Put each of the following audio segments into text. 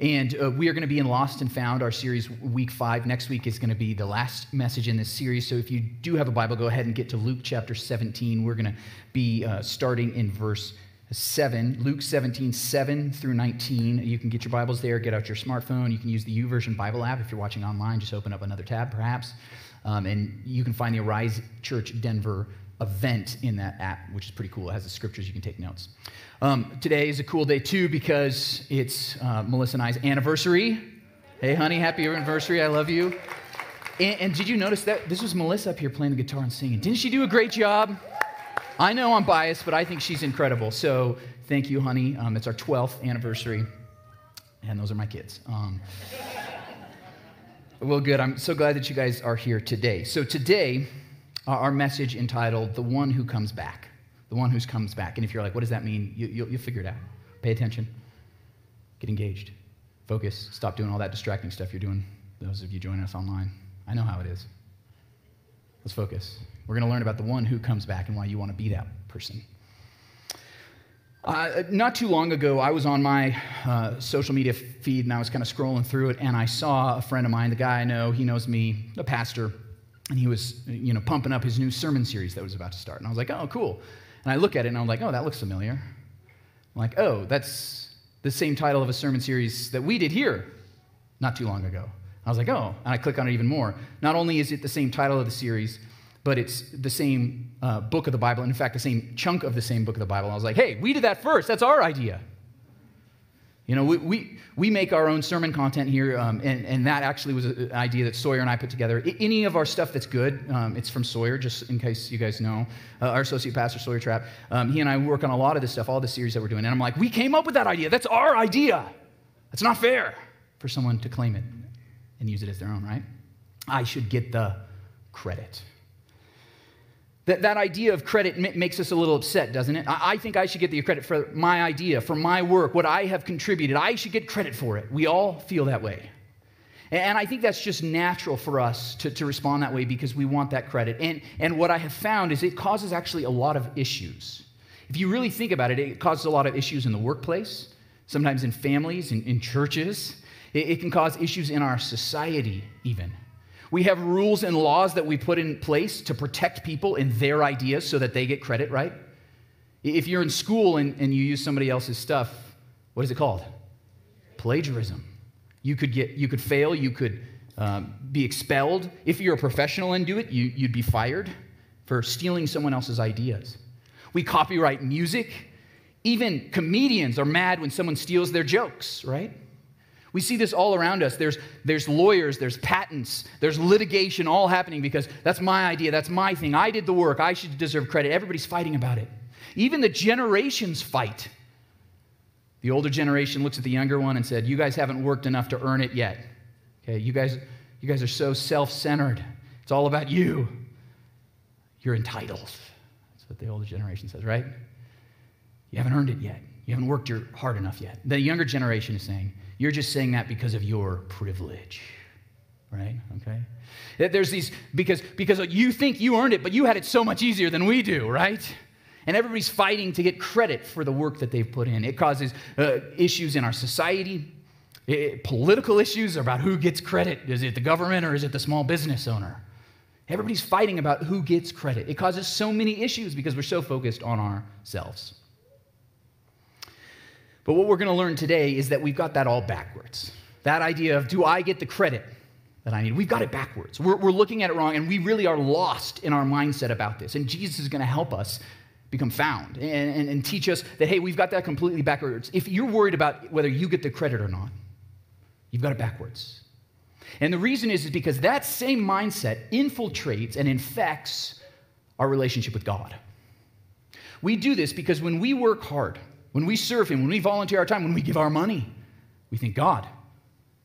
And uh, we are going to be in Lost and Found, our series, week five. Next week is going to be the last message in this series. So if you do have a Bible, go ahead and get to Luke chapter 17. We're going to be uh, starting in verse 7, Luke 17, 7 through 19. You can get your Bibles there, get out your smartphone. You can use the YouVersion Bible app. If you're watching online, just open up another tab, perhaps. Um, and you can find the Arise Church Denver event in that app, which is pretty cool. It has the scriptures, you can take notes. Um, today is a cool day, too, because it's uh, Melissa and I's anniversary. Hey, honey, happy anniversary. I love you. And, and, did you notice that this was Melissa up here playing the guitar and singing? Didn't she do a great job? I know I'm biased, but I think she's incredible. So thank you, honey. Um, it's our 12th anniversary, and those are my kids. Um, well, good. I'm so glad that you guys are here today. So today, our message entitled The One Who Comes Back. The One Who Comes Back. And if you're like, what does that mean? You, will you'll figure it out. Pay attention, get engaged, focus, stop doing all that distracting stuff you're doing. Those of you joining us online, I know how it is. Let's focus. We're going to learn about the one who comes back and why you want to be that person. Uh, not too long ago, I was on my uh, social media feed and I was kind of scrolling through it, and I saw a friend of mine, the guy I know, he knows me, a pastor, and he was, you know, pumping up his new sermon series that was about to start. And I was like, oh, cool. And I look at it and I'm like, oh, that looks familiar. I'm like, oh, that's the same title of a sermon series that we did here not too long ago. I was like, oh, and I click on it even more. Not only is it the same title of the series, but it's the same uh, book of the Bible. And in fact, the same chunk of the same book of the Bible. And I was like, hey, we did that first. That's our idea. You know, we, we, we make our own sermon content here, um, and, and that actually was an idea that Sawyer and I put together. I, any of our stuff that's good, um, it's from Sawyer, just in case you guys know. Uh, our associate pastor, Sawyer Trapp, um, he and I work on a lot of this stuff, all the series that we're doing. And I'm like, we came up with that idea. That's our idea. That's not fair for someone to claim it and use it as their own, right? I should get the credit. That, that idea of credit makes us a little upset, doesn't it? I, I think I should get the credit for my idea, for my work, what I have contributed. I should get credit for it. We all feel that way. And I think that's just natural for us to, to respond that way because we want that credit. And, and what I have found is it causes actually a lot of issues. If you really think about it, it causes a lot of issues in the workplace, sometimes in families, in, in churches. It, it can cause issues in our society, even. We have rules and laws that we put in place to protect people and their ideas so that they get credit, right? If you're in school and, and you use somebody else's stuff, what is it called? Plagiarism. You could, get, you could fail, you could um, be expelled. If you're a professional and do it, you, you'd be fired for stealing someone else's ideas. We copyright music. Even comedians are mad when someone steals their jokes, right? We see this all around us. There's, there's lawyers, there's patents, there's litigation all happening because that's my idea, that's my thing. I did the work, I should deserve credit. Everybody's fighting about it. Even the generations fight. The older generation looks at the younger one and said, You guys haven't worked enough to earn it yet. Okay, you guys, you guys are so self centered. It's all about you. You're entitled. That's what the older generation says, right? You haven't earned it yet. You haven't worked your hard enough yet. The younger generation is saying, you're just saying that because of your privilege, right? Okay? There's these, because, because you think you earned it, but you had it so much easier than we do, right? And everybody's fighting to get credit for the work that they've put in. It causes uh, issues in our society, it, political issues about who gets credit. Is it the government or is it the small business owner? Everybody's fighting about who gets credit. It causes so many issues because we're so focused on ourselves. But what we're going to learn today is that we've got that all backwards. That idea of, do I get the credit that I need? We've got it backwards. We're, we're looking at it wrong, and we really are lost in our mindset about this. And Jesus is going to help us become found and, and, and teach us that, hey, we've got that completely backwards. If you're worried about whether you get the credit or not, you've got it backwards. And the reason is, is because that same mindset infiltrates and infects our relationship with God. We do this because when we work hard, when we serve Him, when we volunteer our time, when we give our money, we think, God,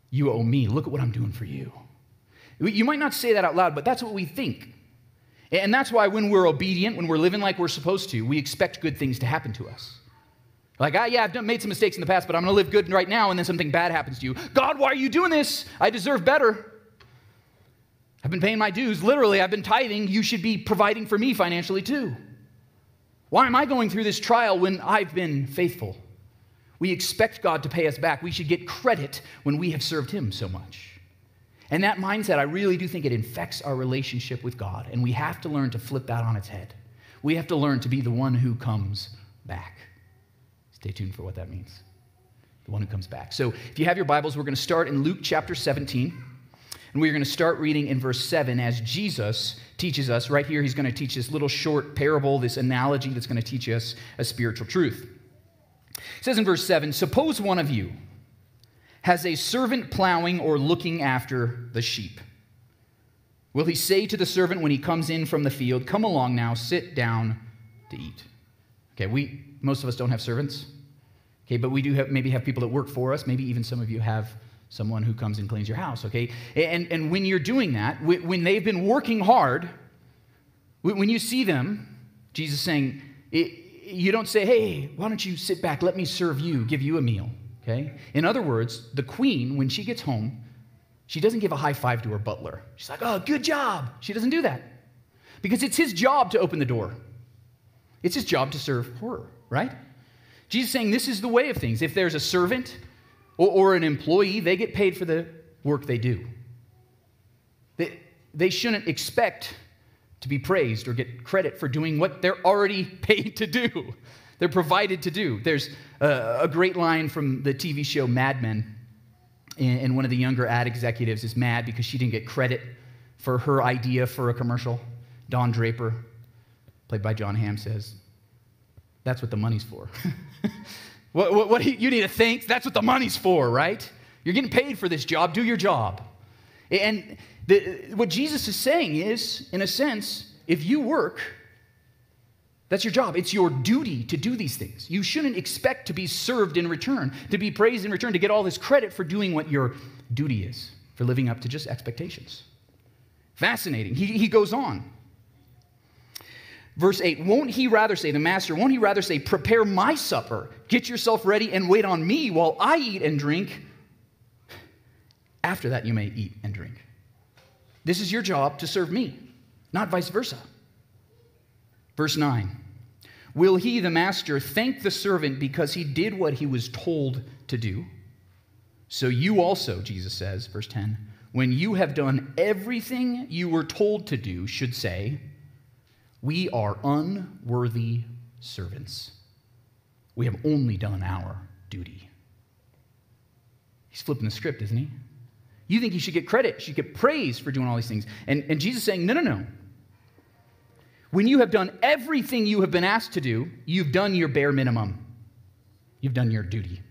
you owe me. Look at what I'm doing for you. You might not say that out loud, but that's what we think. And that's why when we're obedient, when we're living like we're supposed to, we expect good things to happen to us. Like, ah, yeah, I've done, made some mistakes in the past, but I'm going to live good right now, and then something bad happens to you. God, why are you doing this? I deserve better. I've been paying my dues. Literally, I've been tithing. You should be providing for me financially too. Why am I going through this trial when I've been faithful? we expect God to pay us back. We should get credit when we have served Him so much. And that mindset, I really do think it infects our relationship with God. And we have to learn to flip that on its head. We have to learn to be the one who comes back. Stay tuned for what that means. The one who comes back. So if you have your Bibles, we're going to start in Luke chapter 17. And we're going to start reading in verse 7 as Jesus teaches us. Right here, he's going to teach this little short parable, this analogy that's going to teach us a spiritual truth. It says in verse 7 Suppose one of you has a servant plowing or looking after the sheep. Will he say to the servant when he comes in from the field, Come along now, sit down to eat? Okay, we, most of us don't have servants. Okay, but we do have, maybe have people that work for us. Maybe even some of you have someone who comes and cleans your house, okay? And, and when you're doing that, when they've been working hard, when you see them, Jesus saying, you don't say, hey, why don't you sit back? Let me serve you, give you a meal. Okay? In other words, the queen, when she gets home, she doesn't give a high five to her butler. She's like, oh, good job. She doesn't do that because it's his job to open the door, it's his job to serve her, right? Jesus saying this is the way of things. If there's a servant or, or an employee, they get paid for the work they do. They, they shouldn't expect to be praised or get credit for doing what they're already paid to do. They're provided to do. There's a, a great line from the TV show Mad Men, and, and one of the younger ad executives is mad because she didn't get credit for her idea for a commercial. Don Draper, played by Jon Hamm, says, That's what the money's for. what, what, what, you need to think, that's what the money's for, right? You're getting paid for this job, do your job. And the, what Jesus is saying is, in a sense, if you work, that's your job. It's your duty to do these things. You shouldn't expect to be served in return, to be praised in return, to get all this credit for doing what your duty is, for living up to just expectations. Fascinating. He, he goes on. Verse 8 Won't he rather say, the master, won't he rather say, Prepare my supper, get yourself ready, and wait on me while I eat and drink? After that, you may eat and drink. This is your job to serve me, not vice versa. Verse 9 Will he, the master, thank the servant because he did what he was told to do? So you also, Jesus says, verse 10, when you have done everything you were told to do, should say, We are unworthy servants. We have only done our duty. He's flipping the script, isn't he? You think you should get credit, you should get praise for doing all these things. And, and Jesus saying, no, no, no. When you have done everything you have been asked to do, you've done your bare minimum. You've done your duty.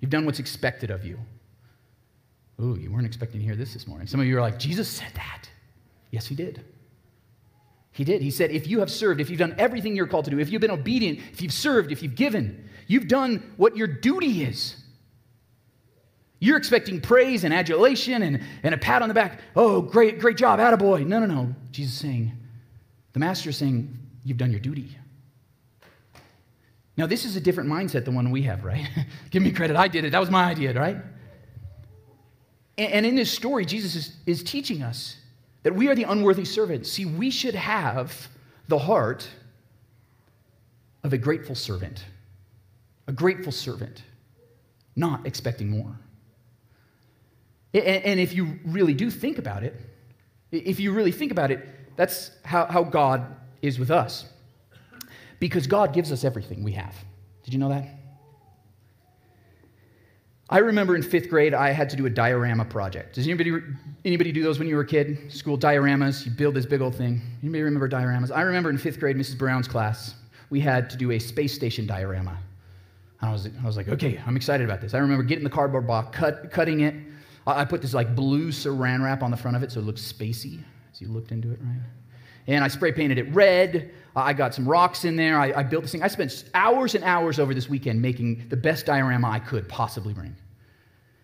You've done what's expected of you. Ooh, you weren't expecting to hear this this morning. Some of you are like, Jesus said that. Yes, he did. He did. He said, if you have served, if you've done everything you're called to do, if you've been obedient, if you've served, if you've given, you've done what your duty is. You're expecting praise and adulation and, and a pat on the back. Oh, great, great job, attaboy. No, no, no. Jesus is saying, the master is saying, you've done your duty. Now, this is a different mindset than one we have, right? Give me credit. I did it. That was my idea, right? And, and in this story, Jesus is, is teaching us that we are the unworthy servants. See, we should have the heart of a grateful servant, a grateful servant, not expecting more. And if you really do think about it, if you really think about it, that's how, how God is with us. Because God gives us everything we have. Did you know that? I remember in fifth grade, I had to do a diorama project. Does anybody, anybody do those when you were a kid? School dioramas, you build this big old thing. Anybody remember dioramas? I remember in fifth grade, Mrs. Brown's class, we had to do a space station diorama. I was, I was like, okay, I'm excited about this. I remember getting the cardboard box, cut, cutting it, I put this like blue saran wrap on the front of it so it looks spacey as you looked into it, right? And I spray painted it red. I got some rocks in there. I, I built this thing. I spent hours and hours over this weekend making the best diorama I could possibly bring.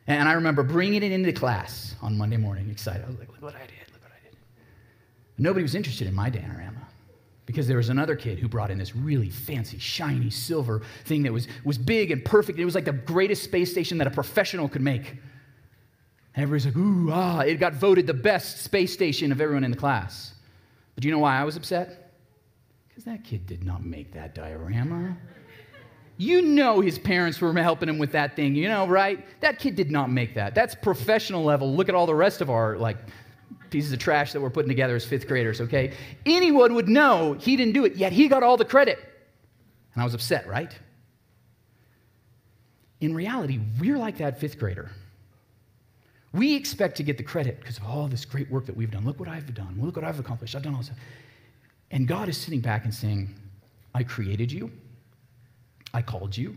And I remember bringing it into class on Monday morning, excited. I was like, look what I did, look what I did. Nobody was interested in my diorama because there was another kid who brought in this really fancy, shiny silver thing that was, was big and perfect. It was like the greatest space station that a professional could make. And everybody's like, ooh, ah. It got voted the best space station of everyone in the class. But do you know why I was upset? Because that kid did not make that diorama. You know his parents were helping him with that thing, you know, right? That kid did not make that. That's professional level. Look at all the rest of our like pieces of trash that we're putting together as fifth graders, okay? Anyone would know he didn't do it, yet he got all the credit. And I was upset, right? In reality, we're like that fifth grader. We expect to get the credit because of all this great work that we've done. Look what I've done. Look what I've accomplished. I've done all this. And God is sitting back and saying, I created you. I called you.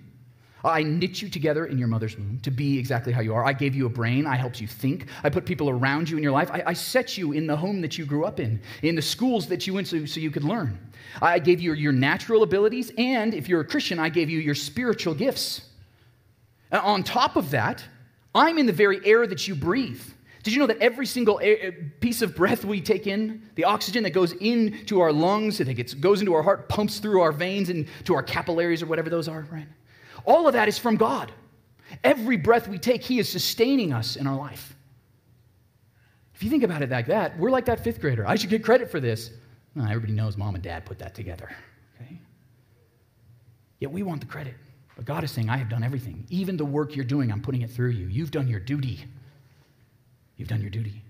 I knit you together in your mother's womb to be exactly how you are. I gave you a brain. I helped you think. I put people around you in your life. I, I, set you in the home that you grew up in, in the schools that you went to so you could learn. I gave you your natural abilities, and if you're a Christian, I gave you your spiritual gifts. And On top of that, I'm in the very air that you breathe. Did you know that every single piece of breath we take in, the oxygen that goes into our lungs, that gets, goes into our heart, pumps through our veins and to our capillaries or whatever those are, right? All of that is from God. Every breath we take, He is sustaining us in our life. If you think about it like that, we're like that fifth grader. I should get credit for this. Everybody knows mom and dad put that together. Okay? Yet we want the credit. But God is saying, I have done everything. Even the work you're doing, I'm putting it through you. You've done your duty. You've done your duty.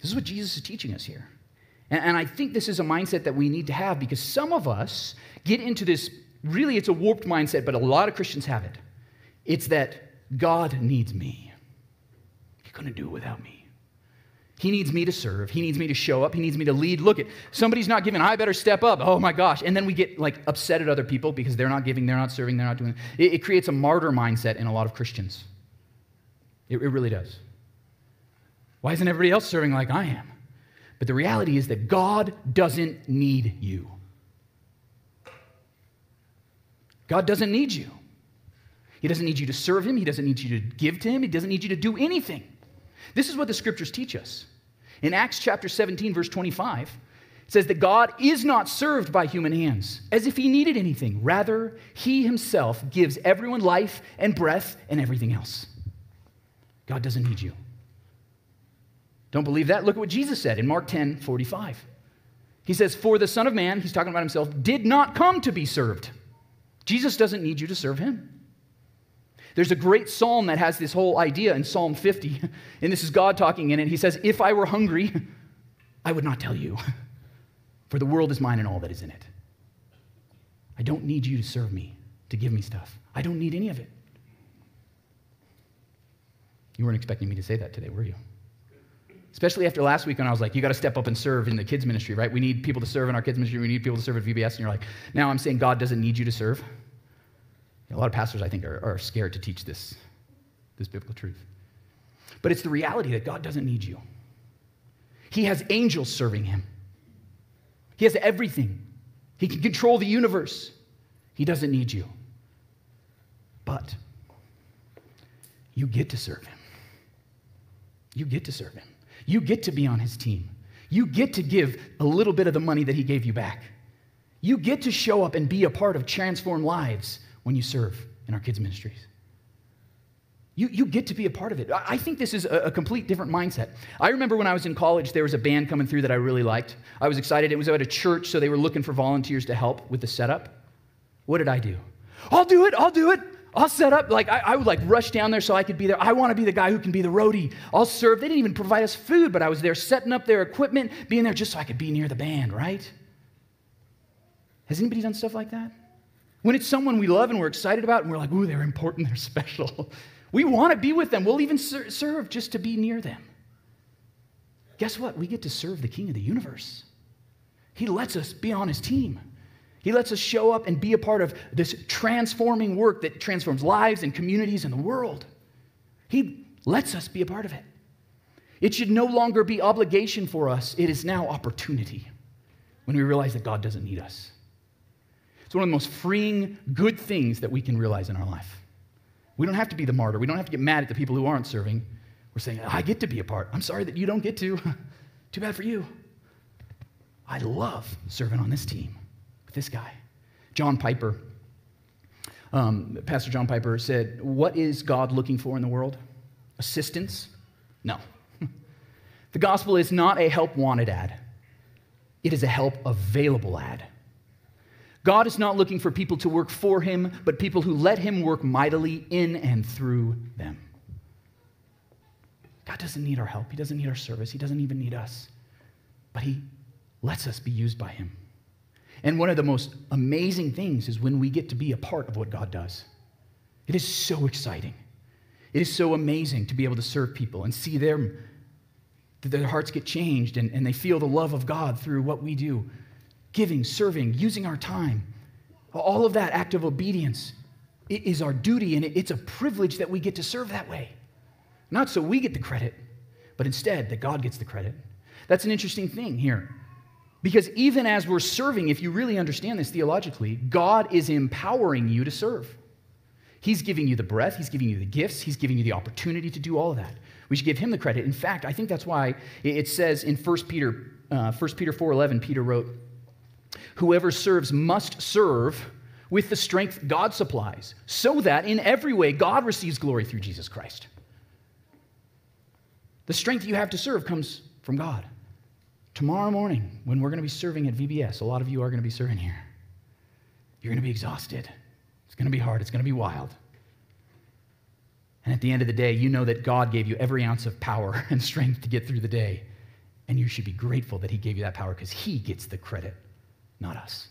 This is what Jesus is teaching us here. And, I think this is a mindset that we need to have because some of us get into this really, it's a warped mindset, but a lot of Christians have it. It's that God needs me. He couldn't do it without me. He needs me to serve. He needs me to show up. He needs me to lead. Look at somebody's not giving. I better step up. Oh my gosh! And then we get like upset at other people because they're not giving, they're not serving, they're not doing. It, it creates a martyr mindset in a lot of Christians. It, it really does. Why isn't everybody else serving like I am? But the reality is that God doesn't need you. God doesn't need you. He doesn't need you to serve Him. He doesn't need you to give to Him. He doesn't need you to do anything. This is what the scriptures teach us. In Acts chapter 17, verse 25, it says that God is not served by human hands as if He needed anything. Rather, He Himself gives everyone life and breath and everything else. God doesn't need you. Don't believe that? Look at what Jesus said in Mark 10 45. He says, For the Son of Man, he's talking about himself, did not come to be served. Jesus doesn't need you to serve him. There's a great psalm that has this whole idea in Psalm 50, and this is God talking in it. He says, If I were hungry, I would not tell you, for the world is mine and all that is in it. I don't need you to serve me, to give me stuff. I don't need any of it. You weren't expecting me to say that today, were you? Especially after last week when I was like, you got to step up and serve in the kids' ministry, right? We need people to serve in our kids' ministry. We need people to serve at VBS. And you're like, now I'm saying God doesn't need you to serve. A lot of pastors, I think, are, are scared to teach this, this biblical truth. But it's the reality that God doesn't need you. He has angels serving him, He has everything. He can control the universe. He doesn't need you. But you get to serve him. You get to serve him. You get to be on his team. You get to give a little bit of the money that he gave you back. You get to show up and be a part of transformed lives when you serve in our kids' ministries. You, you get to be a part of it. I think this is a, a, complete different mindset. I remember when I was in college, there was a band coming through that I really liked. I was excited. It was at a church, so they were looking for volunteers to help with the setup. What did I do? I'll do it. I'll do it. I'll set up, like, I, I, would like rush down there so I could be there. I want to be the guy who can be the roadie. I'll serve. They didn't even provide us food, but I was there setting up their equipment, being there just so I could be near the band, right? Has anybody done stuff like that? When it's someone we love and we're excited about and we're like, ooh, they're important, they're special. We want to be with them. We'll even ser- serve just to be near them. Guess what? We get to serve the King of the universe. He lets us be on his team. He lets us show up and be a part of this transforming work that transforms lives and communities and the world. He lets us be a part of it. It should no longer be obligation for us, it is now opportunity when we realize that God doesn't need us. It's one of the most freeing, good things that we can realize in our life. We don't have to be the martyr. We don't have to get mad at the people who aren't serving. We're saying, I get to be a part. I'm sorry that you don't get to. Too bad for you. I love serving on this team this guy. John Piper, um, Pastor John Piper said, What is God looking for in the world? Assistance? No. the gospel is not a help wanted ad, it is a help available ad. God is not looking for people to work for him, but people who let him work mightily in and through them. God doesn't need our help. He doesn't need our service. He doesn't even need us. But he lets us be used by him. And one of the most amazing things is when we get to be a part of what God does. It is so exciting. It is so amazing to be able to serve people and see them, their hearts get changed and, and they feel the love of God through what we do giving, serving, using our time. All of that act of obedience is our duty, and it's a privilege that we get to serve that way. Not so we get the credit, but instead that God gets the credit. That's an interesting thing here. Because even as we're serving, if you really understand this theologically, God is empowering you to serve. He's giving you the breath, He's giving you the gifts, He's giving you the opportunity to do all of that. We should give Him the credit. In fact, I think that's why it says in 1 Peter, uh, 1 Peter 4.11, Peter wrote, Whoever serves must serve with the strength God supplies, so that in every way God receives glory through Jesus Christ. The strength you have to serve comes from God. Tomorrow morning, when we're going to be serving at VBS, a lot of you are going to be serving here. You're going to be exhausted. It's going to be hard, it's going to be wild. And at the end of the day, you know that God gave you every ounce of power and strength to get through the day. And you should be grateful that He gave you that power because He gets the credit, not us.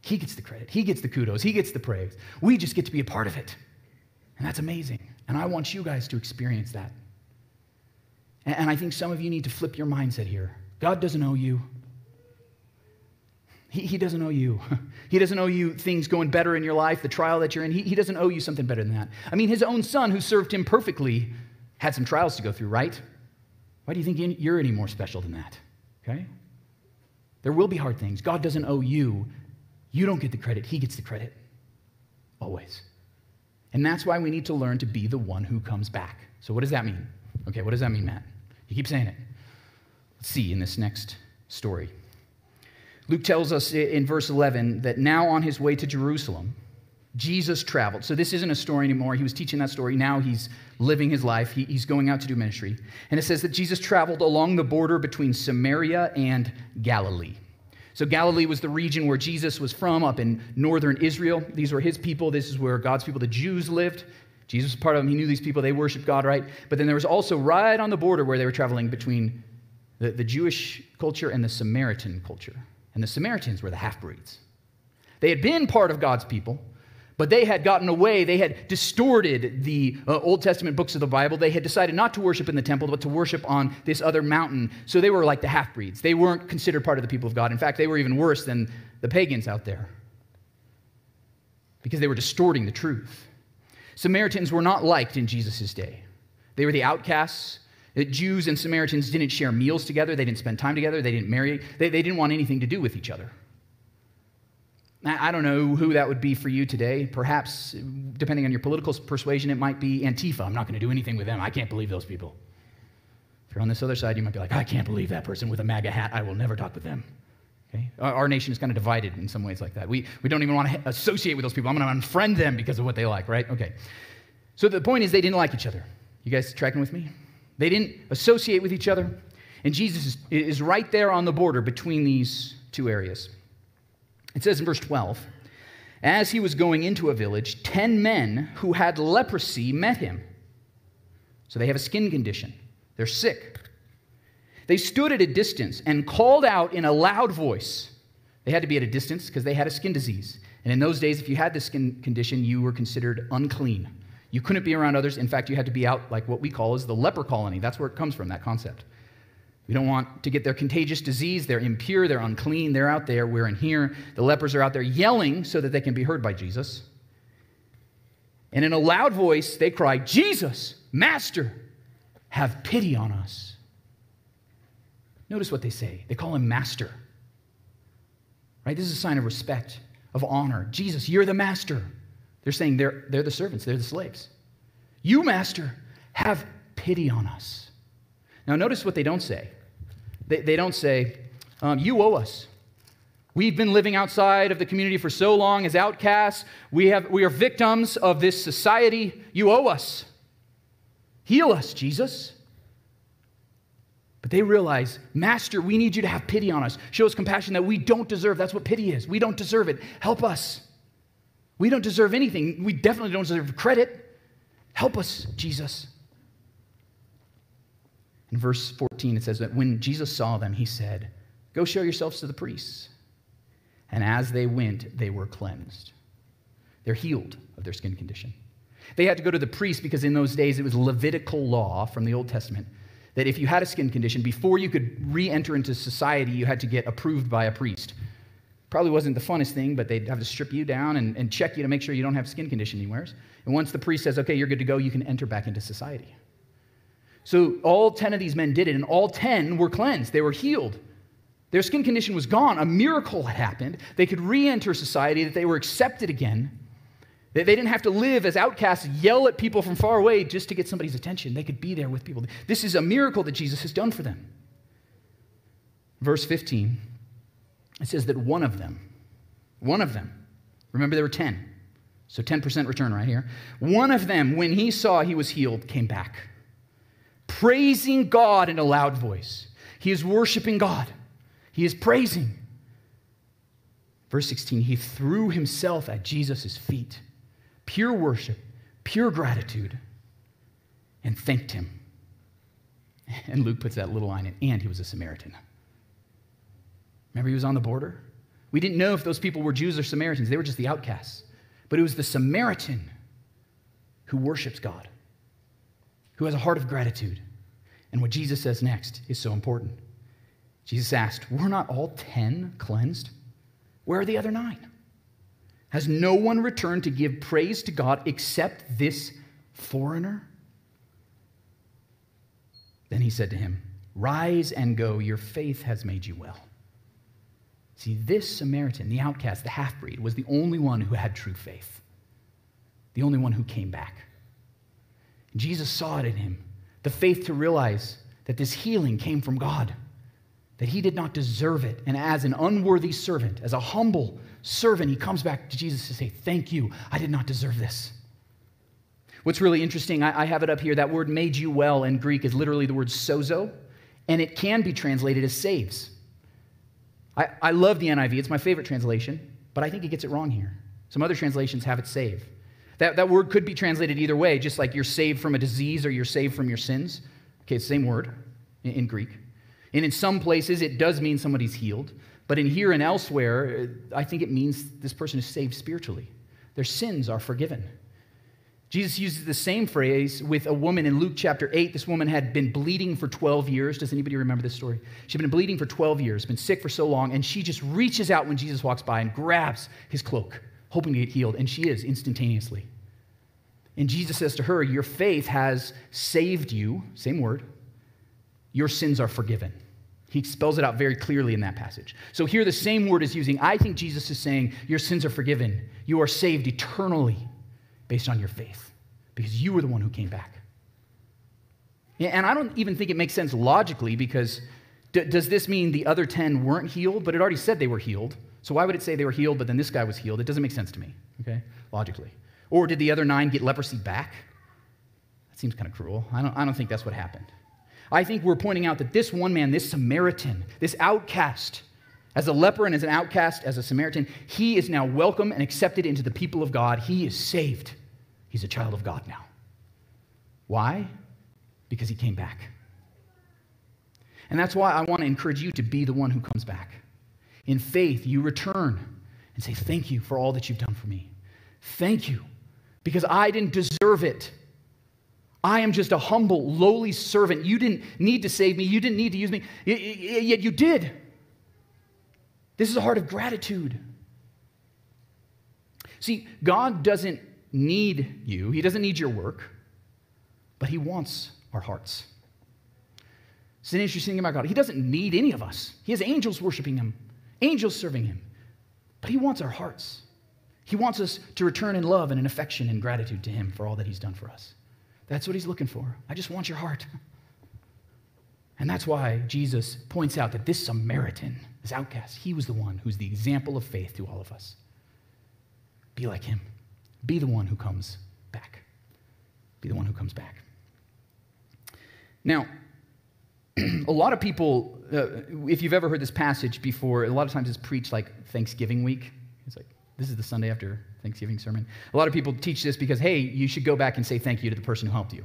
He gets the credit, He gets the kudos, He gets the praise. We just get to be a part of it. And that's amazing. And I want you guys to experience that. And I think some of you need to flip your mindset here. God doesn't owe you. He, he doesn't owe you. He doesn't owe you things going better in your life, the trial that you're in. He, he doesn't owe you something better than that. I mean, his own son, who served him perfectly, had some trials to go through, right? Why do you think you're any more special than that? Okay? There will be hard things. God doesn't owe you. You don't get the credit, He gets the credit. Always. And that's why we need to learn to be the one who comes back. So, what does that mean? Okay, what does that mean, Matt? You keep saying it. Let's see in this next story. Luke tells us in verse 11 that now on his way to Jerusalem, Jesus traveled. So this isn't a story anymore. He was teaching that story. Now he's living his life. He, he's going out to do ministry. And it says that Jesus traveled along the border between Samaria and Galilee. So Galilee was the region where Jesus was from, up in northern Israel. These were his people. This is where God's people, the Jews, lived. Jesus was part of them. He knew these people. They worshiped God, right? But then there was also right on the border where they were traveling between the, the Jewish culture and the Samaritan culture. And the Samaritans were the half breeds. They had been part of God's people, but they had gotten away. They had distorted the uh, Old Testament books of the Bible. They had decided not to worship in the temple, but to worship on this other mountain. So they were like the half breeds. They weren't considered part of the people of God. In fact, they were even worse than the pagans out there because they were distorting the truth. Samaritans were not liked in Jesus' day. They were the outcasts, Jews and Samaritans didn't share meals together, they didn't spend time together, they didn't marry, they, they didn't want anything to do with each other. I don't know who that would be for you today. Perhaps, depending on your political persuasion, it might be Antifa. I'm not going to do anything with them. I can't believe those people. If you're on this other side, you might be like, I can't believe that person with a MAGA hat. I will never talk with them. Okay? Our, nation is kind of divided in some ways like that. We, we don't even want to associate with those people. I'm going to unfriend them because of what they like, right? Okay. So the point is, they didn't like each other. You guys tracking with me? They didn't associate with each other. And Jesus is, is right there on the border between these two areas. It says in verse 12 As he was going into a village, ten men who had leprosy met him. So they have a skin condition, they're sick. They stood at a distance and called out in a loud voice. They had to be at a distance because they had a skin disease. And in those days, if you had this skin condition, you were considered unclean. You couldn't be around others. In fact, you had to be out like what we call is the leper colony. That's where it comes from, that concept. We don't want to get their contagious disease. They're impure, they're unclean, they're out there, we're in here. The lepers are out there yelling so that they can be heard by Jesus. And in a loud voice, they cry, Jesus, Master, have pity on us. Notice what they say. They call him Master. Right? This is a sign of respect, of honor. Jesus, you're the Master. They're saying they're, they're the servants, they're the slaves. You, master, have pity on us. Now, notice what they don't say. They, they don't say, um, You owe us. We've been living outside of the community for so long as outcasts. We, have, we are victims of this society. You owe us. Heal us, Jesus. But they realize, Master, we need you to have pity on us. Show us compassion that we don't deserve. That's what pity is. We don't deserve it. Help us. We don't deserve anything. We definitely don't deserve credit. Help us, Jesus. In verse 14, it says that when Jesus saw them, he said, Go show yourselves to the priests. And as they went, they were cleansed. They're healed of their skin condition. They had to go to the priest because in those days it was Levitical law from the Old Testament that if you had a skin condition, before you could re enter into society, you had to get approved by a priest. Probably wasn't the funnest thing, but they'd have to strip you down and, and check you to make sure you don't have skin condition anywhere. And once the priest says, okay, you're good to go, you can enter back into society. So all 10 of these men did it, and all 10 were cleansed. They were healed. Their skin condition was gone. A miracle had happened. They could re enter society, that they were accepted again. They, didn't have to live as outcasts, yell at people from far away just to get somebody's attention. They could be there with people. This is a miracle that Jesus has done for them. Verse 15, it says that one of them, one of them, remember there were 10, so 10% return right here. One of them, when he saw he was healed, came back, praising God in a loud voice. He is worshiping God, he is praising. Verse 16, he threw himself at Jesus' feet pure worship, pure gratitude, and thanked him. And Luke puts that little line in, and he was a Samaritan. Remember, he was on the border? We didn't know if those people were Jews or Samaritans, they were just the outcasts. But it was the Samaritan who worships God, who has a heart of gratitude. And what Jesus says next is so important. Jesus asked, Were not all ten cleansed? Where are the other nine? Has no one returned to give praise to God except this foreigner? Then he said to him, Rise and go, your faith has made you well. See, this Samaritan, the outcast, the half breed, was the only one who had true faith, the only one who came back. Jesus saw it in him the faith to realize that this healing came from God, that he did not deserve it. And as an unworthy servant, as a humble servant, he comes back to Jesus to say, Thank you. I did not deserve this. What's really interesting, I, have it up here. That word made you well in Greek is literally the word sozo, and it can be translated as saves. I, I love the NIV, it's my favorite translation, but I think it gets it wrong here. Some other translations have it save. That, that word could be translated either way, just like you're saved from a disease or you're saved from your sins. Okay, same word in, in Greek. And in some places, it does mean somebody's healed. But in here and elsewhere, I think it means this person is saved spiritually. Their sins are forgiven. Jesus uses the same phrase with a woman in Luke chapter 8. This woman had been bleeding for 12 years. Does anybody remember this story? She'd been bleeding for 12 years, been sick for so long, and she just reaches out when Jesus walks by and grabs his cloak, hoping to get healed, and she is instantaneously. And Jesus says to her, Your faith has saved you, same word, your sins are forgiven. He spells it out very clearly in that passage. So here the same word is using. I think Jesus is saying, Your sins are forgiven. You are saved eternally based on your faith because you were the one who came back. And I don't even think it makes sense logically because d- does this mean the other 10 weren't healed? But it already said they were healed. So why would it say they were healed, but then this guy was healed? It doesn't make sense to me, okay, logically. Or did the other nine get leprosy back? That seems kind of cruel. I don't, I don't think that's what happened. I think we're pointing out that this one man, this Samaritan, this outcast, as a leper and as an outcast, as a Samaritan, he is now welcome and accepted into the people of God. He is saved. He's a child of God now. Why? Because he came back. And that's why I want to encourage you to be the one who comes back. In faith, you return and say, Thank you for all that you've done for me. Thank you, because I didn't deserve it. I am just a humble, lowly servant. You didn't need to save me. You didn't need to use me, yet you did. This is a heart of gratitude. See, God doesn't need you, He doesn't need your work, but He wants our hearts. It's an interesting thing about God. He doesn't need any of us, He has angels worshiping Him, angels serving Him, but He wants our hearts. He wants us to return in love and in affection and gratitude to Him for all that He's done for us. That's what he's looking for. I just want your heart. And that's why Jesus points out that this Samaritan, this outcast, he was the one who's the example of faith to all of us. Be like him. Be the one who comes back. Be the one who comes back. Now, a lot of people, uh, if you've ever heard this passage before, a lot of times it's preached like Thanksgiving week. It's like, this is the Sunday after Thanksgiving sermon. A lot of people teach this because, hey, you should go back and say thank you to the person who helped you.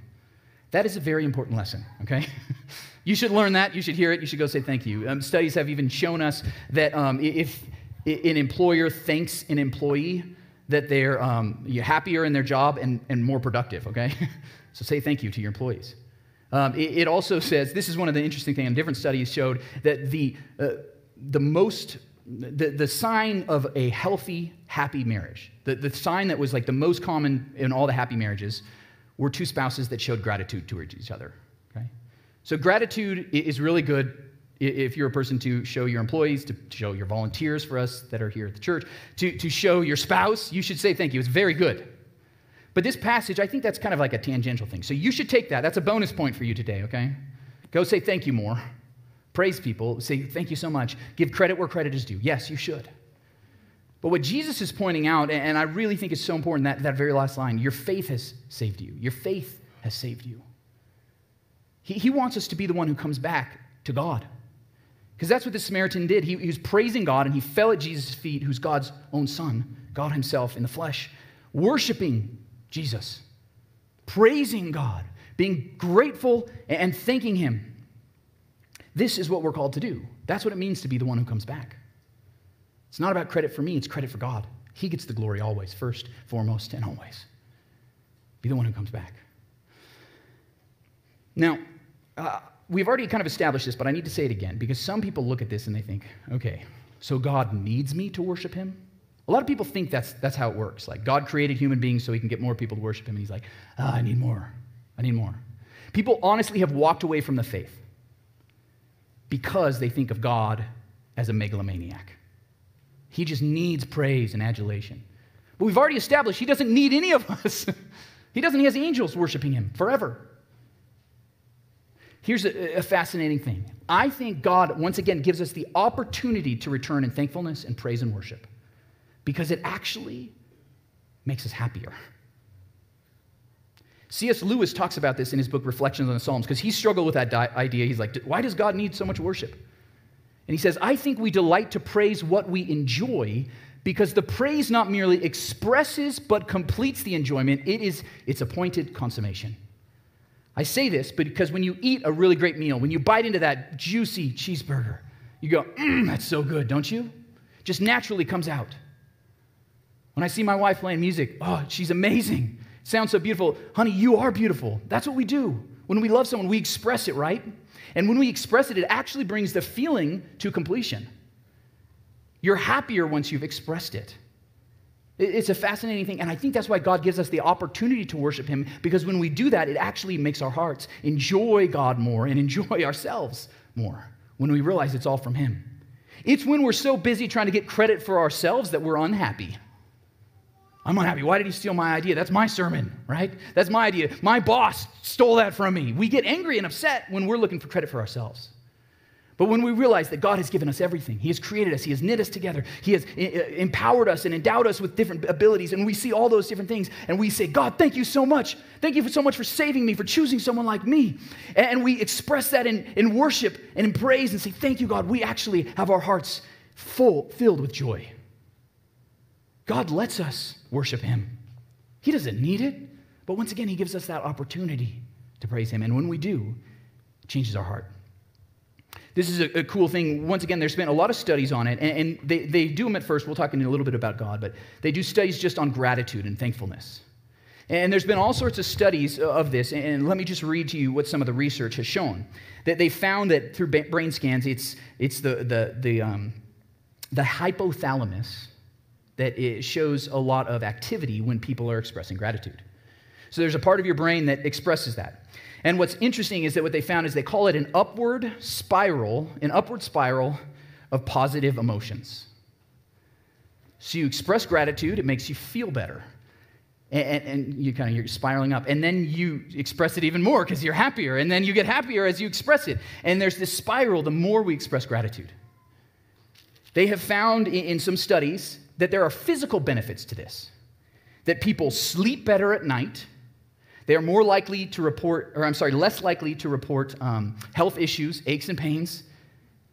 That is a very important lesson, okay? you should learn that. You should hear it. You should go say thank you. Um, studies have even shown us that um, if an employer thanks an employee, that they're um, happier in their job and, and more productive, okay? so say thank you to your employees. Um, it, it, also says this is one of the interesting things, different studies showed that the, uh, the most, the, the sign of a healthy, happy marriage, the, the sign that was like the most common in all the happy marriages, were two spouses that showed gratitude towards each other. Okay? So, gratitude is really good if you're a person to show your employees, to show your volunteers for us that are here at the church, to, to show your spouse, you should say thank you. It's very good. But this passage, I think that's kind of like a tangential thing. So you should take that. That's a bonus point for you today, okay? Go say thank you more. Praise people. Say thank you so much. Give credit where credit is due. Yes, you should. But what Jesus is pointing out, and I really think it's so important, that, that very last line your faith has saved you. Your faith has saved you. He, he wants us to be the one who comes back to God. Because that's what the Samaritan did. He, he was praising God and he fell at Jesus' feet, who's God's own son, God himself in the flesh, worshiping Jesus, praising God, being grateful and thanking him. This is what we're called to do. That's what it means to be the one who comes back. It's not about credit for me, it's credit for God. He gets the glory always, first, foremost, and always. Be the one who comes back. Now, uh, we've already kind of established this, but I need to say it again because some people look at this and they think, okay, so God needs me to worship him? A lot of people think that's, that's how it works. Like, God created human beings so he can get more people to worship him. And he's like, oh, I need more. I need more. People honestly have walked away from the faith because they think of God as a megalomaniac. He just needs praise and adulation. But we've already established he doesn't need any of us. he doesn't, he has angels worshiping him forever. Here's a, a, fascinating thing. I think God, once again, gives us the opportunity to return in thankfulness and praise and worship because it actually makes us happier. C.S. Lewis talks about this in his book Reflections on the Psalms because he struggled with that idea. He's like, why does God need so much worship? And he says, I think we delight to praise what we enjoy because the praise not merely expresses but completes the enjoyment, it is its appointed consummation. I say this because when you eat a really great meal, when you bite into that juicy cheeseburger, you go, mmm, that's so good, don't you? Just naturally comes out. When I see my wife playing music, oh, she's amazing. sounds so beautiful. Honey, you are beautiful. That's what we do. When we love someone, we express it, right? And when we express it, it actually brings the feeling to completion. You're happier once you've expressed it. It's a fascinating thing. And I think that's why God gives us the opportunity to worship Him, because when we do that, it actually makes our hearts enjoy God more and enjoy ourselves more when we realize it's all from Him. It's when we're so busy trying to get credit for ourselves that we're unhappy. I'm unhappy. Why did he steal my idea? That's my sermon, right? That's my idea. My boss stole that from me. We get angry and upset when we're looking for credit for ourselves. But when we realize that God has given us everything, He has created us, He has knit us together, He has eh, eh, empowered us and endowed us with different abilities, and we see all those different things, and we say, God, thank you so much. Thank you so much for saving me, for choosing someone like me. And we express that in, in worship and in praise and say, Thank you, God. We actually have our hearts full, filled with joy. God lets us worship Him. He doesn't need it, but once again, He gives us that opportunity to praise Him. And when we do, it changes our heart. This is a, a, cool thing. Once again, there's been a lot of studies on it, and, and, they, they do them at first. We'll talk in a little bit about God, but they do studies just on gratitude and thankfulness. And there's been all sorts of studies of this, and let me just read to you what some of the research has shown. That they found that through brain scans, it's, it's the, the, the, um, the hypothalamus that it shows a lot of activity when people are expressing gratitude. So there's a part of your brain that expresses that. And what's interesting is that what they found is they call it an upward spiral, an upward spiral of positive emotions. So you express gratitude, it makes you feel better. And, and, you kind of you're spiraling up and then you express it even more because you're happier and then you get happier as you express it and there's this spiral the more we express gratitude they have found in, in some studies that there are physical benefits to this, that people sleep better at night, They are more likely to report, or I'm sorry, less likely to report um, health issues, aches and pains,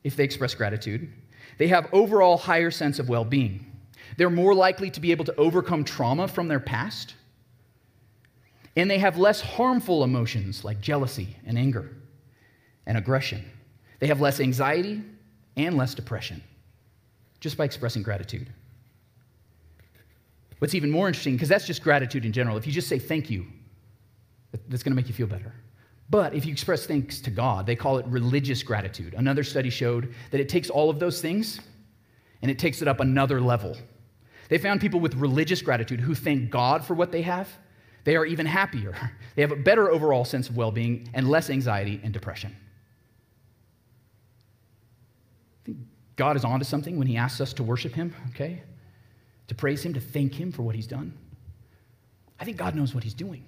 if they express gratitude. They have overall higher sense of well being. They're more likely to be able to overcome trauma from their past. And they have less harmful emotions like jealousy and anger and aggression. They have less anxiety and less depression just by expressing gratitude. What's even more interesting, because that's just gratitude in general, if you just say thank you, that's going to make you feel better. But if you express thanks to God, they call it religious gratitude. Another study showed that it takes all of those things and it takes it up another level. They found people with religious gratitude who thank God for what they have, they are even happier. They have a better overall sense of well being and less anxiety and depression. I think God is onto something when He asks us to worship Him, okay? To praise Him, to thank Him for what He's done. I think God knows what He's doing.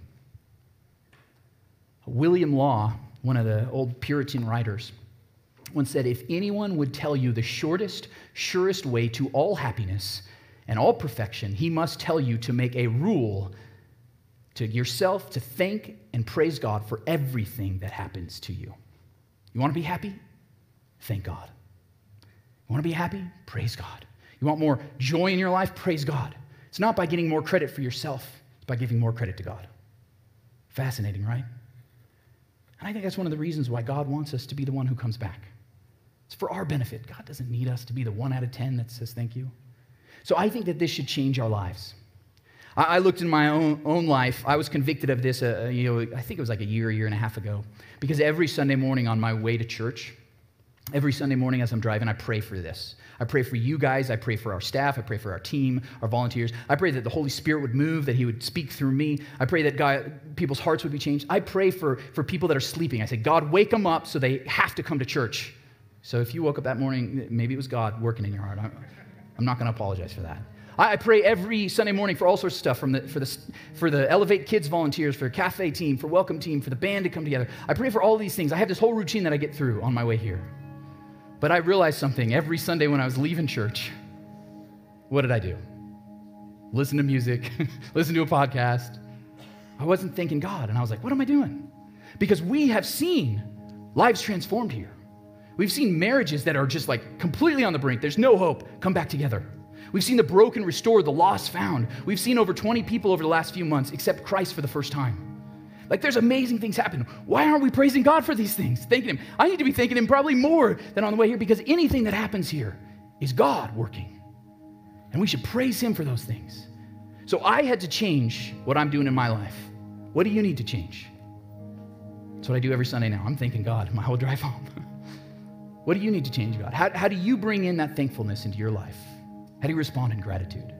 William Law, one of the old Puritan writers, once said if anyone would tell you the shortest, surest way to all happiness and all perfection, he must tell you to make a rule to yourself to thank and praise God for everything that happens to you. You want to be happy? Thank God. You want to be happy? Praise God. You want more joy in your life? Praise God. It's not by getting more credit for yourself, it's by giving more credit to God. Fascinating, right? And I think that's one of the reasons why God wants us to be the one who comes back. It's for our benefit. God doesn't need us to be the one out of 10 that says thank you. So I think that this should change our lives. I, looked in my own, own life. I was convicted of this, uh, uh, you know, I think it was like a year, a year and a half ago. Because every Sunday morning on my way to church, every Sunday morning as I'm driving, I pray for this. I pray for you guys. I pray for our staff. I pray for our team, our volunteers. I pray that the Holy Spirit would move, that He would speak through me. I pray that God, people's hearts would be changed. I pray for, for people that are sleeping. I say, God, wake them up so they have to come to church. So if you woke up that morning, maybe it was God working in your heart. I'm, I'm not going to apologize for that. I pray every Sunday morning for all sorts of stuff from the, for, the, for the Elevate Kids volunteers, for cafe team, for welcome team, for the band to come together. I pray for all these things. I have this whole routine that I get through on my way here. But I realized something every Sunday when I was leaving church. What did I do? Listen to music, listen to a podcast. I wasn't thanking God, and I was like, what am I doing? Because we have seen lives transformed here. We've seen marriages that are just like completely on the brink. There's no hope. Come back together. We've seen the broken restored, the lost found. We've seen over 20 people over the last few months accept Christ for the first time. Like there's amazing things happening. Why aren't we praising God for these things? Thanking Him. I need to be thanking Him probably more than on the way here because anything that happens here is God working. And we should praise Him for those things. So I had to change what I'm doing in my life. What do you need to change? That's what I do every Sunday now. I'm thanking God my whole drive home. what do you need to change, God? How, how do you bring in that thankfulness into your life? How do you respond in gratitude?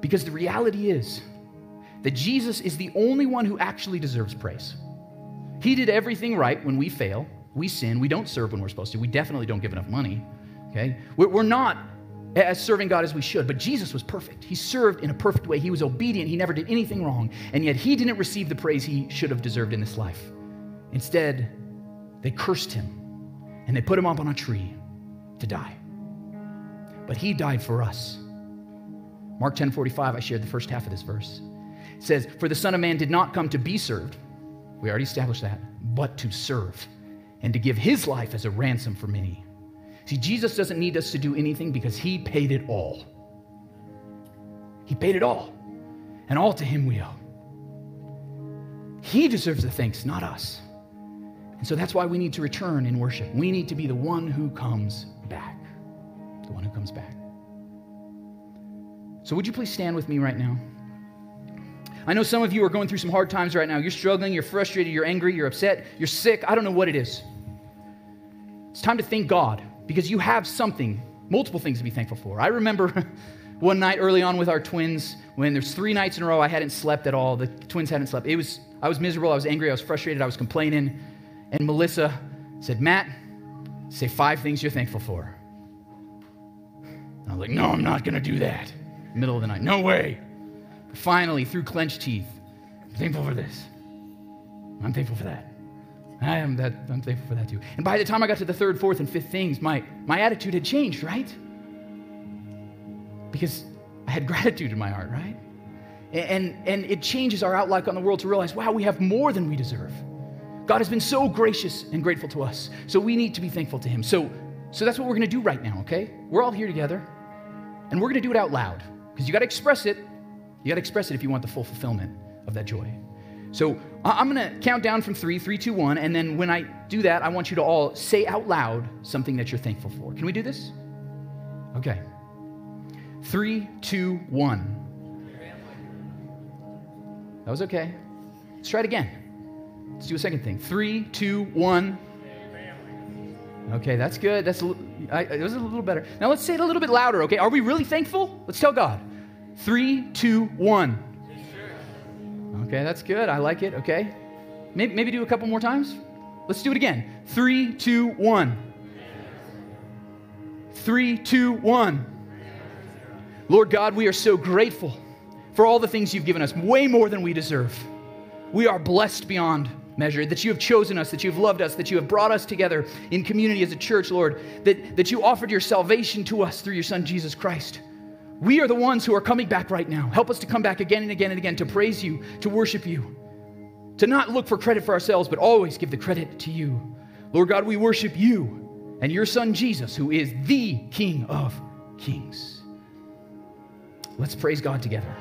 Because the reality is that Jesus is the only one who actually deserves praise. He did everything right when we fail, we sin, we don't serve when we're supposed to, we definitely don't give enough money. Okay? We're not as serving God as we should, but Jesus was perfect. He served in a perfect way. He was obedient. He never did anything wrong. And yet he didn't receive the praise he should have deserved in this life. Instead, they cursed him and they put him up on a tree to die but he died for us. Mark 10 45, I shared the first half of this verse. Says, For the Son of Man did not come to be served, we already established that, but to serve and to give his life as a ransom for many. See, Jesus doesn't need us to do anything because he paid it all. He paid it all, and all to him we owe. He deserves the thanks, not us. And so that's why we need to return in worship. We need to be the one who comes back the one who comes back. So, would you please stand with me right now? I know some of you are going through some hard times right now. You're struggling, you're frustrated, you're angry, you're upset, you're sick. I don't know what it is. It's time to thank God because you have something, multiple things to be thankful for. I remember one night early on with our twins when there's three nights in a row I hadn't slept at all. The twins hadn't slept. It was I was miserable, I was angry, I was frustrated, I was complaining. And Melissa said, Matt, say five things you're thankful for. I was like, no, I'm not going to do that. Middle of the night, no way. Finally, through clenched teeth, I'm thankful for this. I'm thankful for that. I am that. I'm thankful for that too. And by the time I got to the third, fourth, and fifth things, my, my attitude had changed, right? Because I had gratitude in my heart, right? And, and it changes our outlook on the world to realize, wow, we have more than we deserve. God has been so gracious and grateful to us. So we need to be thankful to Him. So, so that's what we're going to do right now, okay? We're all here together, and we're going to do it out loud because you got to express it. You got to express it if you want the full fulfillment of that joy. So I'm going to count down from three, three, two, one, and then when I do that, I want you to all say out loud something that you're thankful for. Can we do this? Okay. Three, two, one. That was okay. Let's try it again. Let's do a second thing. Three, two, one. Okay, that's good. That's a, I, it was a little better. Now let's say it a little bit louder. Okay, are we really thankful? Let's tell God. Three, two, one. Okay, that's good. I like it. Okay, maybe, maybe do a couple more times. Let's do it again. Three, two, one. Three, two, one. Lord God, we are so grateful for all the things you've given us, way more than we deserve. We are blessed beyond measure, that you have chosen us, that you have loved us, that you have brought us together in community as a church, Lord, that, that you offered your salvation to us through your Son, Jesus Christ. We are the ones who are coming back right now. Help us to come back again and again and again to praise you, to worship you, to not look for credit for ourselves, but always give the credit to you. Lord God, we worship you and your Son, Jesus, who is the King of Kings. Let's praise God together.